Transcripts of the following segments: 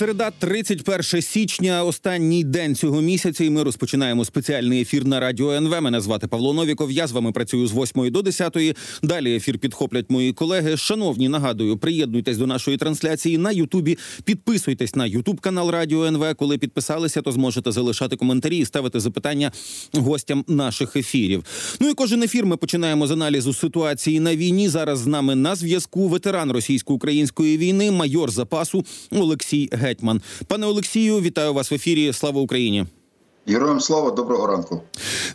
Середа, 31 січня, останній день цього місяця, і ми розпочинаємо спеціальний ефір на радіо НВ. Мене звати Павло Новіков. Я з вами працюю з 8 до 10. Далі ефір підхоплять мої колеги. Шановні, нагадую, приєднуйтесь до нашої трансляції на Ютубі. Підписуйтесь на Ютуб канал Радіо НВ. Коли підписалися, то зможете залишати коментарі і ставити запитання гостям наших ефірів. Ну і кожен ефір ми починаємо з аналізу ситуації на війні. Зараз з нами на зв'язку ветеран російсько-української війни, майор запасу Олексій Гетьман. Пане Олексію, вітаю вас в ефірі. Слава Україні. Героям слава, доброго ранку.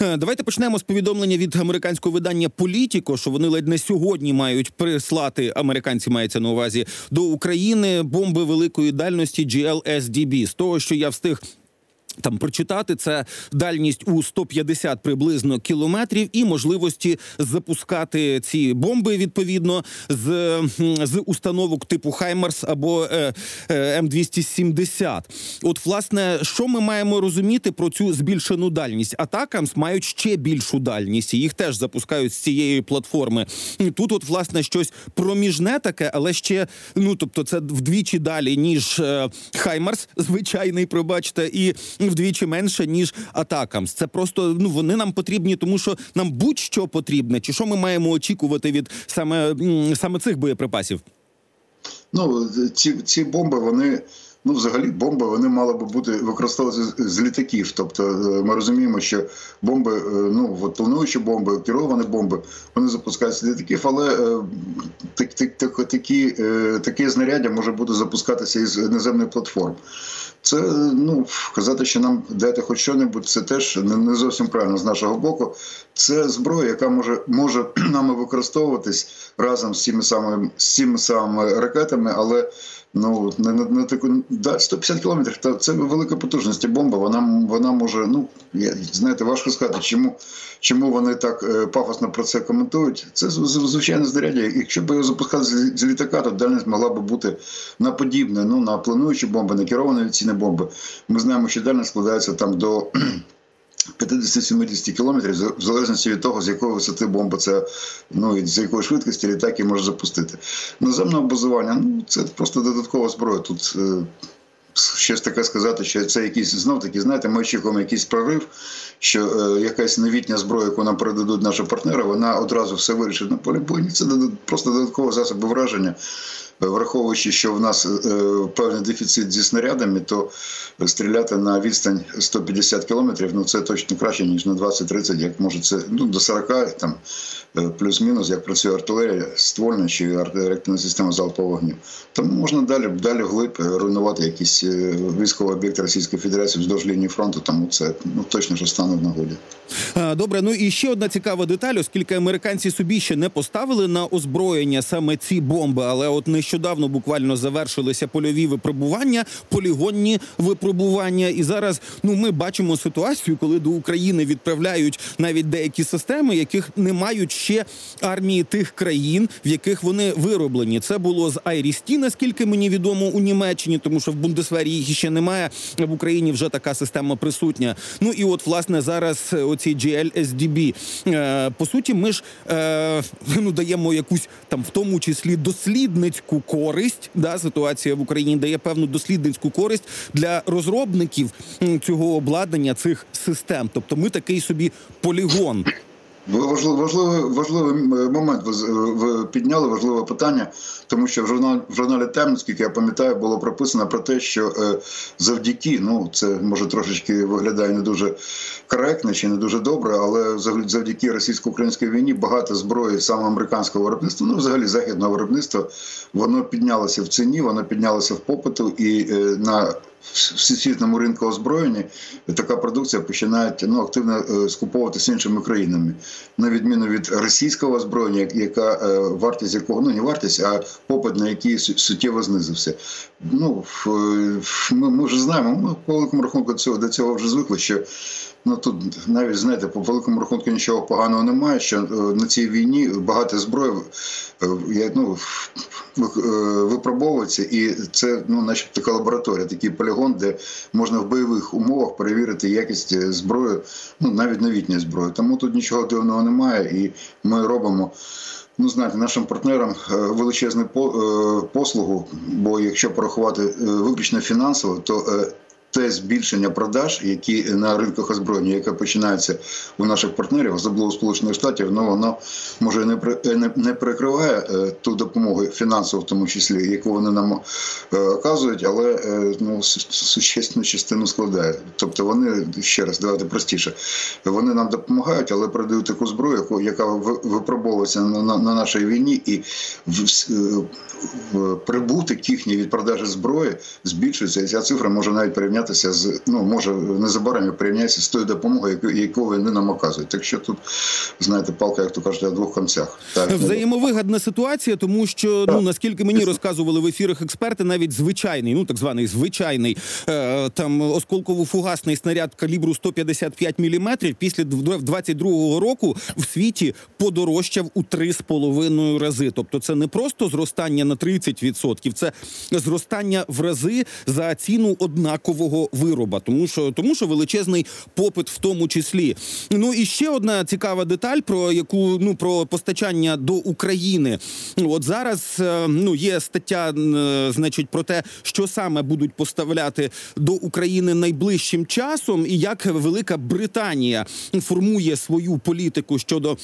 Е, Давайте почнемо з повідомлення від американського видання Політіко, що вони ледь не сьогодні мають прислати американці, мається на увазі до України бомби великої дальності GLSDB. З того, що я встиг. Там прочитати це дальність у 150 приблизно кілометрів і можливості запускати ці бомби відповідно з, з установок типу Хаймерс або е, е, М270. От, власне, що ми маємо розуміти про цю збільшену дальність? Атакамс мають ще більшу дальність. Їх теж запускають з цієї платформи. Тут, от, власне, щось проміжне таке, але ще ну тобто, це вдвічі далі ніж е, Хаймарс, звичайний, пробачте, і вдвічі менше ніж Атакамс. Це просто ну вони нам потрібні, тому що нам будь-що потрібне, чи що ми маємо очікувати від саме, саме цих боєприпасів? Ну, ці, ці бомби, вони. Ну, взагалі, бомби вони мали би бути використовуватися з- літаків. Тобто е, ми розуміємо, що бомби, е, ну от плануючі бомби, керовані бомби, вони запускаються з літаків, але е, так, так, так, такі, таке знаряддя може бути запускатися із наземних платформ. Це ну казати, що нам дайте хоч що-небудь, це теж не зовсім правильно з нашого боку. Це зброя, яка може може нами використовуватись разом з цими самими з цими самими ракетами, але ну не, не, не таку да, 150 кілометрів. Та це велика потужність бомба. Вона вона може. Ну я знаєте, важко сказати, чому чому вони так е, пафосно про це коментують. Це звичайне знаряддя. Якщо б його запускати з, з літака, то дальність могла б бути на подібне. Ну на плануючі бомби, на керовані авіаційні бомби. Ми знаємо, що дальність складається там до. 50-70 кілометрів, в залежності від того, з якої висоти бомба це, ну і з якої швидкості літак її може запустити. Наземного базування, ну це просто додаткова зброя. Тут е, щось таке сказати, що це якийсь знов таки, знаєте, ми очікуємо якийсь прорив, що е, якась новітня зброя, яку нам передадуть наші партнери, вона одразу все вирішить на полі бою. Це просто додаткові засоби враження. Е, Враховуючи, що в нас е, певний дефіцит зі снарядами, то стріляти на відстань 150 кілометрів, ну це точно краще, ніж на 20-30, як може це ну, до 40 там е, плюс-мінус, як працює артилерія, ствольна чи реактивна система залпового вогню. Тому можна далі, далі вглиб е, руйнувати якісь військові об'єкти Російської Федерації вздовж лінії фронту, тому це ну, точно що стане в нагоді. Добре, ну і ще одна цікава деталь, оскільки американці собі ще не поставили на озброєння саме ці бомби, але от нещодавно буквально завершилися польові випробування, полігонні випробування. І зараз ну ми бачимо ситуацію, коли до України відправляють навіть деякі системи, яких не мають ще армії тих країн, в яких вони вироблені. Це було з Айрісті, наскільки мені відомо у Німеччині, тому що в Бундесвері їх ще немає. В Україні вже така система присутня. Ну і от власне зараз е, оці GLSDB. Е, по суті, ми ж е, ну даємо якусь там, в тому числі дослідницьку користь. Да, ситуація в Україні дає певну дослідницьку користь для розробників цього обладнання цих систем. Тобто, ми такий собі полігон. Важливий, важливий, важливий момент ви, підняли, важливе питання, тому що в журналі, в журналі Тайм, наскільки я пам'ятаю, було прописано про те, що е, завдяки, ну це може трошечки виглядає не дуже коректно чи не дуже добре, але завдяки російсько-українській війні багато зброї саме американського виробництва, ну взагалі західного виробництва, воно піднялося в ціні, воно піднялося в попиту і е, на всесвітньому ринку озброєння така продукція починає ну, активно е, скуповуватися іншими країнами, на відміну від російського озброєння, яка е, вартість якого ну не вартість, а попит на який су- суттєво знизився. Ну ми, ми вже знаємо, ми по великому рахунку цього до цього вже звикли, що. Ну тут навіть знаєте, по великому рахунку нічого поганого немає. Що е, на цій війні багато зброї ну, випробовується, і це ну, начебто така лабораторія, такий полігон, де можна в бойових умовах перевірити якість е, зброї, ну навіть новітньої зброї. Тому тут нічого дивного немає, і ми робимо. Ну, знаєте, нашим партнерам е, величезну е, послугу, бо якщо порахувати виключно фінансово, то е, те збільшення продаж, які на ринках озброєння, яке починається у наших партнерів, особливо Сполучених Штатів, ну воно може не е, не, не перекриває е, ту допомогу фінансову, в тому числі, яку вони нам е, оказують, але ну, существенну частину складає. Тобто вони ще раз давайте простіше. Вони нам допомагають, але передають таку зброю, яка випробовується на, на, на нашій війні, і в, в- прибуток їхній від продажі зброї збільшується. І ця цифра може навіть порівнятися з ну може незабаром порівнятися з тою допомогою, яку, вони нам оказують. Так що тут знаєте, палка, як то кажуть, на двох концях. Так Взаємовигадна ситуація, тому що ну наскільки мені розказували в ефірах експерти, навіть звичайний, ну так званий звичайний е, там осколково-фугасний снаряд калібру 155 мм після 22-го року в світі подорожчав у 3,5 рази. Тобто, це не просто зростання на 30%, це зростання в рази за ціну однакового вироба, тому що тому що величезний попит в тому числі. Ну і ще одна цікава деталь, про яку ну про постачання до України. От зараз е, ну є стаття, е, значить, про те, що саме будуть поставляти до України найближчим часом, і як Велика Британія формує свою політику щодо.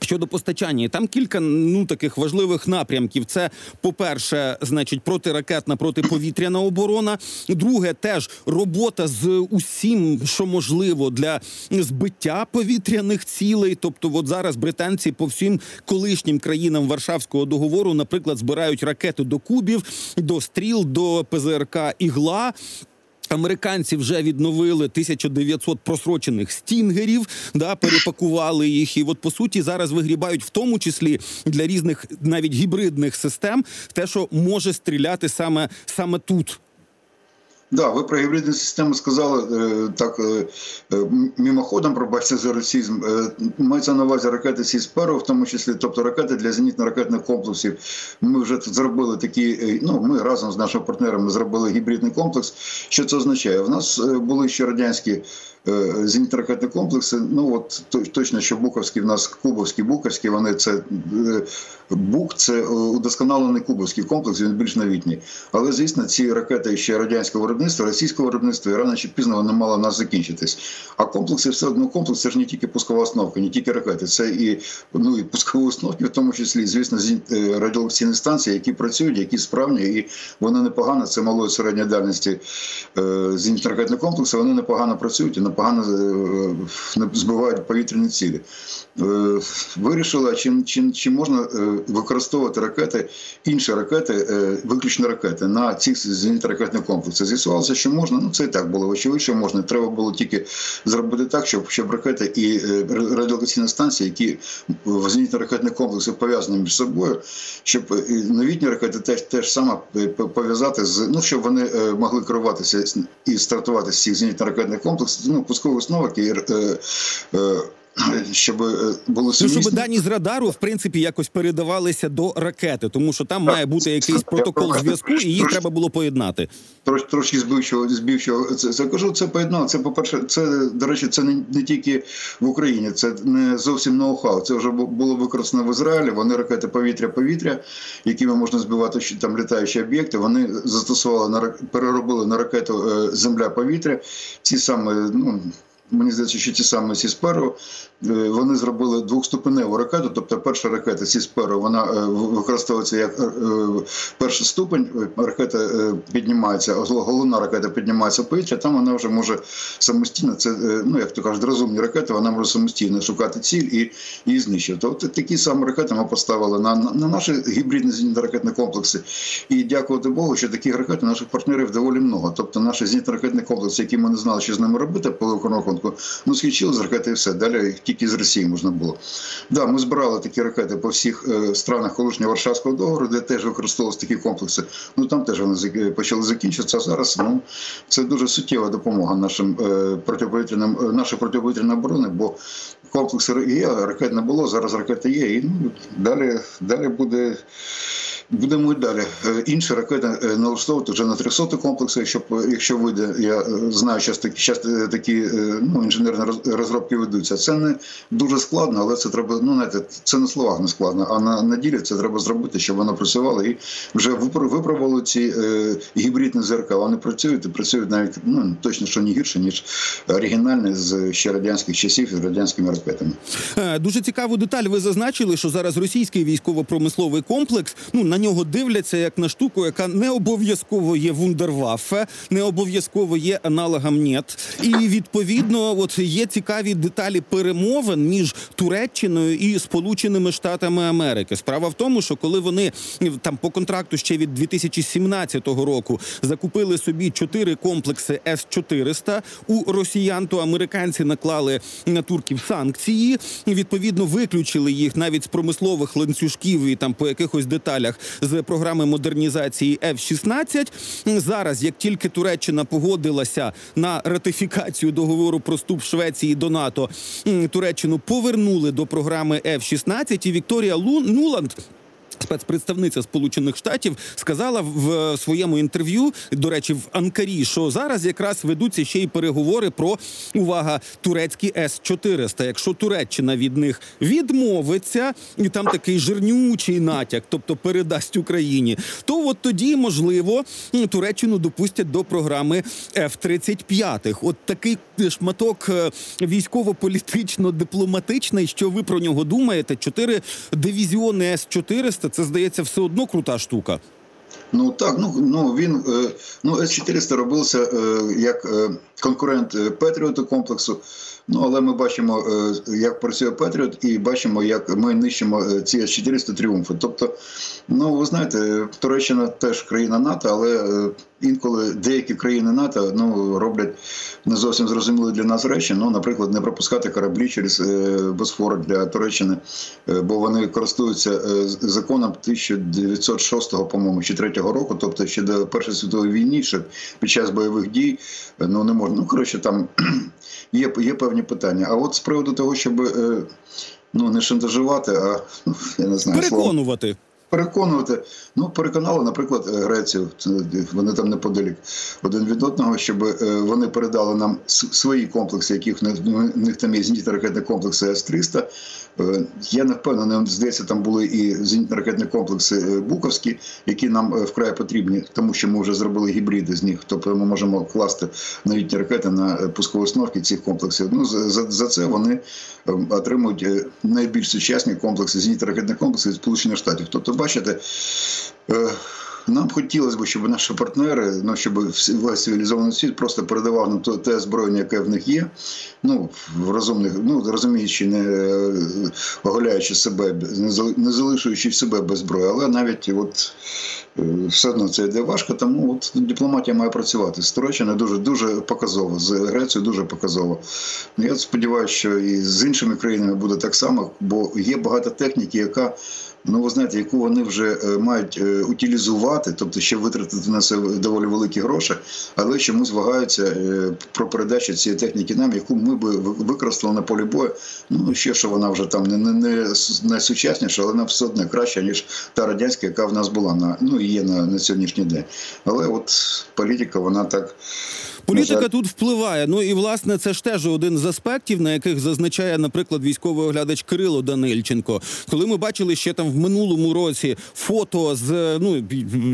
Щодо постачання, там кілька ну таких важливих напрямків. Це, по-перше, значить, протиракетна протиповітряна оборона. Друге, теж робота з усім, що можливо для збиття повітряних цілей. Тобто, от зараз британці по всім колишнім країнам Варшавського договору, наприклад, збирають ракети до кубів, до стріл, до ПЗРК Ігла. Американці вже відновили 1900 просрочених стінгерів, да перепакували їх, і от по суті зараз вигрібають в тому числі для різних навіть гібридних систем, те, що може стріляти саме саме тут. Да, ви про гібридну систему сказали е, так е, е, мимоходом, пробачте за. Е, Мається на увазі ракети Сі-Сперо, в тому числі, тобто ракети для зенітно-ракетних комплексів. Ми вже зробили такі. Ну, ми разом з нашими партнерами зробили гібридний комплекс. Що це означає? У нас були ще радянські зенітно-ракетні комплекси. Ну от точно, що Буковські в нас Кубовські, Буковські. Вони це Бук, це удосконалений Кубовський комплекс. Він більш новітній. Але звісно, ці ракети ще радянського виробництва, російського виробництва, і рано чи пізно вони мали в нас закінчитись. А комплекси все одно комплекс це ж не тільки пускова установка, не тільки ракети, це і ну і пускові установки, в тому числі, звісно, е, радіолокаційні станції, які працюють, які справні, і вони непогано. Це малої середньої дальності е, зенітно-ракетні комплекси. Вони непогано працюють і непогано е, збивають повітряні цілі. Вирішили, чи, чи, чи можна використовувати ракети, інші ракети, виключно ракети на цих зенітно-ракетних комплексах. З'ясувалося, що можна. Ну це і так було очевидно, що можна. Треба було тільки зробити так, щоб, щоб ракети і е, радіолокаційні станції, які в зенітно-ракетних комплексах пов'язані між собою, щоб е, новітні ракети теж теж саме пов'язати з ну, щоб вони е, могли керуватися і стартувати з цих зенітно-ракетних комплексів, ну пускових установок і е, е, щоб е, були Ну, щоб дані з радару в принципі якось передавалися до ракети, тому що там має бути якийсь протокол зв'язку, і їх треба було поєднати. Трош, трошки збивчого збивчого це, це кажу. Це поєднано. Це по перше, це до речі, це не, не тільки в Україні, це не зовсім ноу-хау. Це вже було використано в Ізраїлі. Вони ракети повітря-повітря, якими можна збивати ще там літаючі об'єкти. Вони застосували на переробили на ракету е, земля-повітря. Ці саме ну. Мені здається, що ті самі Сісперо вони зробили двохступеневу ракету. Тобто, перша ракета Сісперо вона е, використовується як е, перший ступень. е, Ракета піднімається, гол- головна ракета піднімається в повітря. Там вона вже може самостійно. Це ну як то кажуть, розумні ракети. Вона може самостійно шукати ціль і її знищувати. От такі самі ракети ми поставили на, на, на наші гібридні зенітно-ракетні комплекси. І дякувати Богу, що таких ракет у наших партнерів доволі много. Тобто наші зенітно-ракетні комплекси, які ми не знали, що з ними робити по великому рахунку, ну скінчили з ракети і все. Далі тільки з Росії можна було. Да, ми збирали такі ракети по всіх е, странах колишнього Варшавського договору, де теж використовувалися такі комплекси. Ну там теж вони почали закінчитися. А зараз ну це дуже суттєва допомога нашим е, протиповітряним е, нашої протиповітряної оборони, бо комплекси є, ракет не було. Зараз ракети є. І ну далі, далі буде. Будемо і далі. Е, Інші ракети е, налаштовувати вже на 300 комплекси, якщо якщо вийде. Я е, знаю, що такі такі ну, інженерні розробки ведуться. Це не дуже складно, але це треба. Ну знаєте, це на словах не складно, а на, на ділі це треба зробити, щоб воно працювало і вже випро- випробували ці е, гібридні ЗРК. Вони працюють і працюють навіть ну точно що не гірше ніж оригінальні з ще радянських часів з радянськими ракетами. Дуже цікаву деталь. Ви зазначили, що зараз російський військово-промисловий комплекс ну на нього дивляться як на штуку, яка не обов'язково є вундерваффе, не обов'язково є аналогом НЕТ. І відповідно, от є цікаві деталі перемовин між Туреччиною і Сполученими Штатами Америки. Справа в тому, що коли вони там по контракту ще від 2017 року закупили собі чотири комплекси С-400 у росіян, то американці наклали на турків санкції. Відповідно, виключили їх навіть з промислових ланцюжків і там по якихось деталях з програми модернізації F-16. Зараз, як тільки Туреччина погодилася на ратифікацію договору про вступ Швеції до НАТО, Туреччину повернули до програми F-16 і Вікторія Лу- Нуланд. Спецпредставниця Сполучених Штатів сказала в своєму інтерв'ю, до речі, в Анкарі, що зараз якраз ведуться ще й переговори про увага турецькі С 400 Якщо Туреччина від них відмовиться, і там такий жирнючий натяк, тобто передасть Україні, то от тоді можливо Туреччину допустять до програми F-35. От такий шматок е, військово-політично-дипломатичний. Що ви про нього думаєте? Чотири дивізіони С-400 – це здається все одно крута штука. Ну так, ну ну він е, ну С-400 робився е, як е, конкурент Петріоту комплексу. Ну але ми бачимо, е, як працює Петріот, і бачимо, як ми нищимо е, ці С-400 тріумфи. Тобто, ну ви знаєте, Туреччина теж країна НАТО, але е, інколи деякі країни НАТО ну роблять не зовсім зрозумілі для нас речі. Ну, наприклад, не пропускати кораблі через Босфор для Туреччини, бо вони користуються законом 1906, по-моєму, чи 3 року, тобто ще до Першої світової війни, ще під час бойових дій, ну не можна. Ну коротше, там є, є певні питання. А от з приводу того, щоб е, ну не шантажувати, а ну, я не знаю переконувати. Переконувати. Переконувати. Ну, переконали, наприклад, е, Грецію. Вони там неподалік один від одного, щоб е, вони передали нам свої комплекси, які в них, там є зенітно-ракетні комплекси С-300. Е, Я не впевнений, здається, там були і зенітно-ракетні комплекси е, Буковські, які нам е, вкрай потрібні, тому що ми вже зробили гібриди з них. Тобто ми можемо класти новітні ракети на е, пускові установки цих комплексів. Ну, за, за, це вони е, отримують е, найбільш сучасні комплекси, зенітно-ракетні комплекси від Сполучених Штатів. Тобто, бачите, е, нам хотілося б, щоб наші партнери, ну щоб весь цивілізований світ просто передавав нам те озброєння, яке в них є. Ну в розумних, ну розуміючи, не е, оголяючи себе, не залишуючи себе без зброї, але навіть от е, все одно це йде важко. Тому от дипломатія має працювати. З дуже дуже показово, з Грецією дуже показово. Ну, Я сподіваюся, що і з іншими країнами буде так само, бо є багато техніки, яка. Ну, ви знаєте, яку вони вже е, мають е, утилізувати, тобто ще витратити на це доволі великі гроші, але чомусь вагаються е, про передачу цієї техніки нам, яку ми би ви- використали на полі бою. Ну ще що вона вже там не, не, не найсучасніша, але вона все одно краща, ніж та радянська, яка в нас була на ну і є на, на сьогоднішній день. Але от політика, вона так. Політика тут впливає. Ну і власне це ж теж один з аспектів, на яких зазначає, наприклад, військовий оглядач Кирило Данильченко. Коли ми бачили ще там в минулому році фото з ну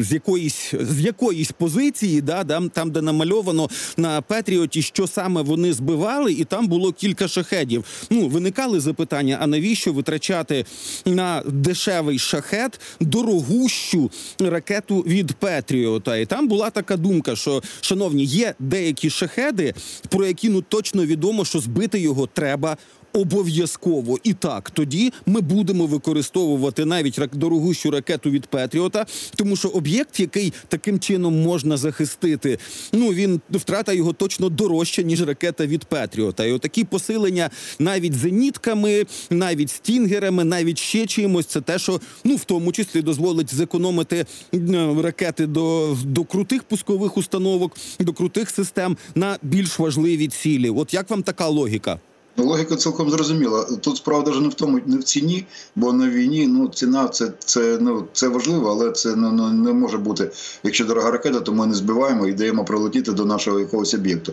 з якоїсь з якоїсь позиції, да, да там, де намальовано на Петріоті, що саме вони збивали, і там було кілька шахедів. Ну виникали запитання: а навіщо витрачати на дешевий шахет дорогущу ракету від Петріота? І там була така думка, що шановні, є деякі шахеди, про які ну точно відомо, що збити його треба. Обов'язково і так тоді ми будемо використовувати навіть дорогущу ракету від Петріота, тому що об'єкт, який таким чином можна захистити, ну він втрата його точно дорожча ніж ракета від Петріота. І отакі посилення навіть зенітками, навіть стінгерами, навіть ще чимось. Це те, що ну в тому числі дозволить зекономити е, ракети до, до крутих пускових установок, до крутих систем на більш важливі цілі. От як вам така логіка? Ну, Логіка цілком зрозуміла. Тут справа навіть не в тому, не в ціні, бо на війні ну ціна це це ну це важливо, але це ну, ну, не може бути. Якщо дорога ракета, то ми не збиваємо і даємо прилетіти до нашого якогось об'єкту.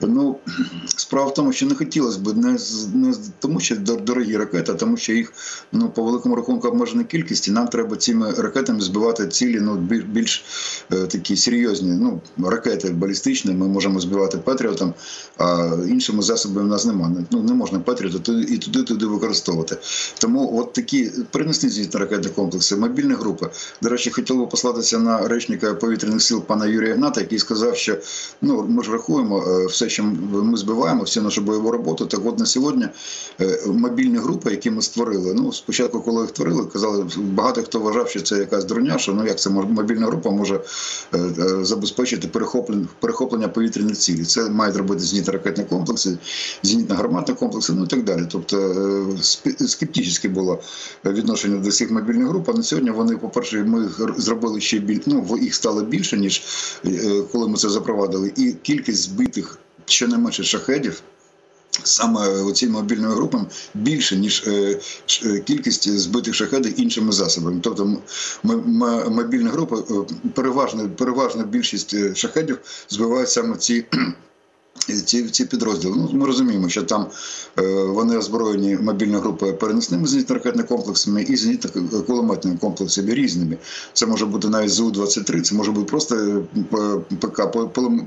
Ну справа в тому, що не хотілося б не не тому, що дорогі ракети, а тому що їх ну по великому рахунку обмежена кількість, і нам треба цими ракетами збивати цілі ну більш, більш е, такі серйозні. Ну ракети балістичні. Ми можемо збивати Петріотом, а іншими засобами в нас немає. Ну не можна Петріот і туди туди використовувати. Тому от такі принесли зенітно ракетні комплекси, мобільні групи. До речі, хотів би послатися на речника повітряних сил пана Юрія Гната, який сказав, що ну ми ж рахуємо е, все, що ми збиваємо, всю нашу бойову роботу. Так от на сьогодні е, мобільні групи, які ми створили. Ну спочатку, коли їх творили, казали, багато хто вважав, що це якась дурня, що ну як це мобільна група може е, забезпечити перехоплення перехоплення повітряних цілей. Це мають робити зенітно ракетні комплекси, зенітно гарматні комплекси, ну і так далі. Тобто скептичне було відношення до цих мобільних груп. А на сьогодні вони, по-перше, ми зробили ще біль... ну, їх стало більше, ніж коли ми це запровадили, і кількість збитих щонайменше шахедів. Саме оці мобільними групами більше ніж е, кількість збитих шахедів іншими засобами. Тобто мобільні групи переважна переважна більшість шахедів збивають саме ці ці ці підрозділи. Ну, Ми розуміємо, що там е, вони озброєні мобільні групи переносними зенітно-ракетними комплексами і зенітно-кулеметними комплексами різними. Це може бути навіть ЗУ-23, це може бути просто е, ПК,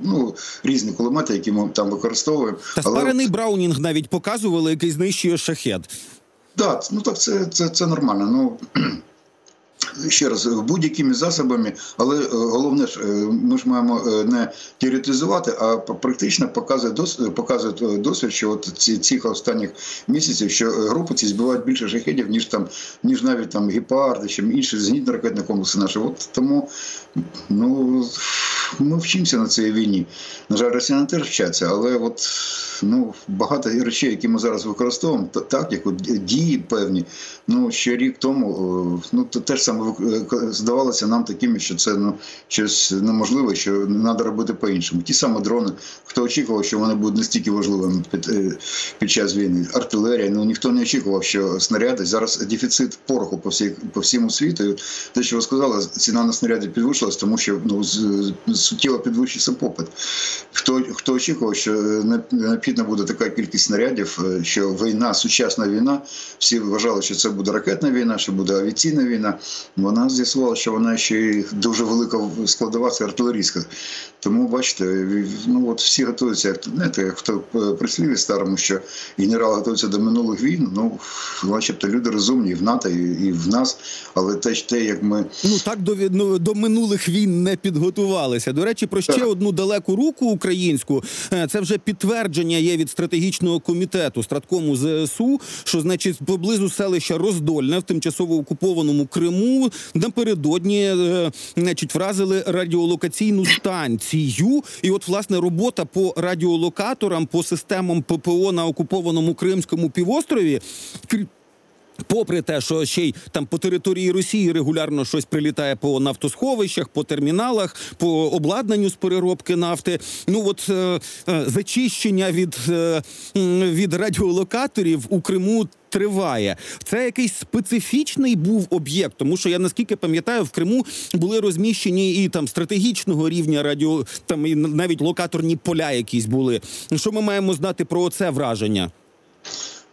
ну, різні кулемети, які ми там використовуємо. Та Але... спарений Браунінг навіть показували, який знищує шахет. Так, ну так це це, це нормально. Ну ще раз будь-якими засобами, але е, головне ж е, ми ж маємо е, не теоретизувати, а практично показує досвід, показує досвід, що от ці цих останніх місяців, що групи ці збивають більше шахедів, ніж там, ніж навіть там гепарди, чи інші зенітно-ракетні комплекси наші. От тому ну ми вчимося на цій війні. На жаль, росіяни теж вчаться, але от ну багато речей, які ми зараз використовуємо, так як от дії певні. Ну ще рік тому ну то теж саме здавалося нам такими, що це ну щось неможливе, що треба робити по-іншому. Ті самі дрони, хто очікував, що вони будуть настільки важливими під е, під час війни. Артилерія, ну ніхто не очікував, що снаряди зараз дефіцит пороху по всій по всьому світу. Те, що ви сказали, ціна на снаряди підвищилась, тому що ну суттєво підвищився попит. Хто хто очікував, що необхідна буде така кількість снарядів, е, що війна, сучасна війна, всі вважали, що це буде ракетна війна, що буде авіаційна війна. Вона з'ясувала, що вона ще й дуже велика складова це артилерійська. Тому бачите, ну от всі готуються, знаєте, як в присліві старому, що генерал готується до минулих війн. Ну начебто люди розумні і в НАТО, і, і в нас, але те, те, як ми ну так до ну, до минулих війн не підготувалися. До речі, про ще одну далеку руку українську. Е, це вже підтвердження є від стратегічного комітету страткому ЗСУ, що значить поблизу селища Роздольне в тимчасово окупованому Криму напередодні, е, значить, вразили радіолокаційну станцію. І, от, власне, робота по радіолокаторам, по системам ППО на окупованому Кримському півострові. Попри те, що ще й там по території Росії регулярно щось прилітає по нафтосховищах, по терміналах, по обладнанню з переробки нафти. Ну от е, е, зачищення від, е, від радіолокаторів у Криму. Триває це якийсь специфічний був об'єкт, тому що я наскільки пам'ятаю, в Криму були розміщені і там стратегічного рівня радіо, там і навіть локаторні поля якісь були. Що ми маємо знати про це враження?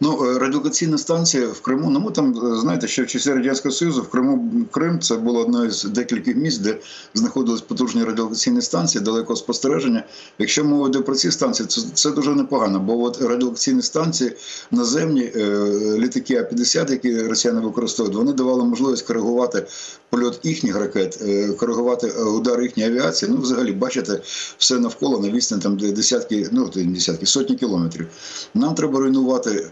Ну, е, радіолокаційна станція в Криму. Ну ми там е, знаєте, що в часі радянського союзу в Криму Крим це було одне з декількох місць, де знаходились потужні радіолокаційні станції далекого спостереження. Якщо мова йде про ці станції, це це дуже непогано. Бо от радіолокаційні станції наземні е, літаки А 50 які росіяни використовують, вони давали можливість коригувати польот їхніх ракет, коригувати удар їхньої авіації. Ну, взагалі, бачите, все навколо на відстані там десятки, ну десятки, сотні кілометрів. Нам треба руйнувати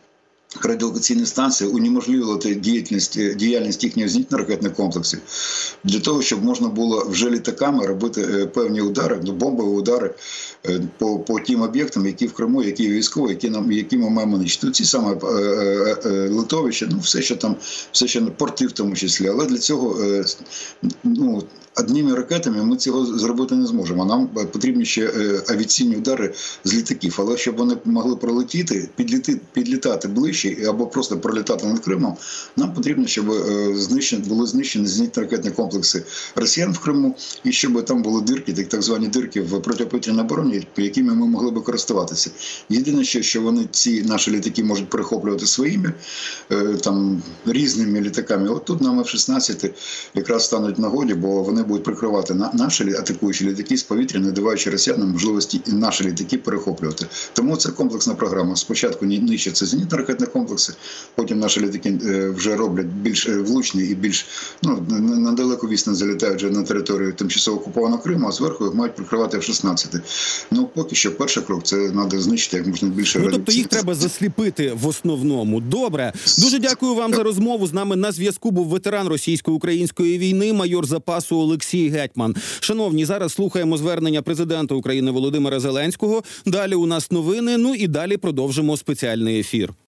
радіолокаційні станції унеможливити діяльність, діяльність їхніх зенітно-ракетних комплексів для того, щоб можна було вже літаками робити е, певні удари, ну, бомбові удари е, по, по тим об'єктам, які в Криму, які військові, які нам які ми маємо нищити. Ці саме е, е, е, литовище, ну все, що там, все ще порти в тому числі. Але для цього е, ну, одними ракетами ми цього зробити не зможемо. Нам потрібні ще е, авіаційні удари з літаків. Але щоб вони могли пролетіти, підліти, підлітати ближче або просто пролітати над Кримом, нам потрібно, щоб е, знищені були знищені зенітно-ракетні комплекси росіян в Криму, і щоб там були дирки, так, так звані дирки в протиповітряній обороні, якими ми могли би користуватися. Єдине, що, що вони ці наші літаки можуть перехоплювати своїми е, там різними літаками. От тут нам F-16 якраз стануть нагоді, бо вони будуть прикривати наші атакуючі літаки з повітря, не даваючи росіянам можливості наші літаки перехоплювати. Тому це комплексна програма. Спочатку нищаться зенітно-ракетні комплекси, потім наші літаки е, вже роблять більш е, влучні і більш ну на- далеку відстань залітають вже на територію тимчасово окупованого Криму, а зверху їх мають прикривати F-16. Ну поки що перший крок це треба знищити як можна більше Ну тобто їх треба засліпити в основному. Добре, дуже дякую вам за розмову. З нами на зв'язку був ветеран російсько-української війни, майор запасу Олексій Гетьман. Шановні, зараз слухаємо звернення президента України Володимира Зеленського. Далі у нас новини. Ну і далі продовжимо спеціальний ефір.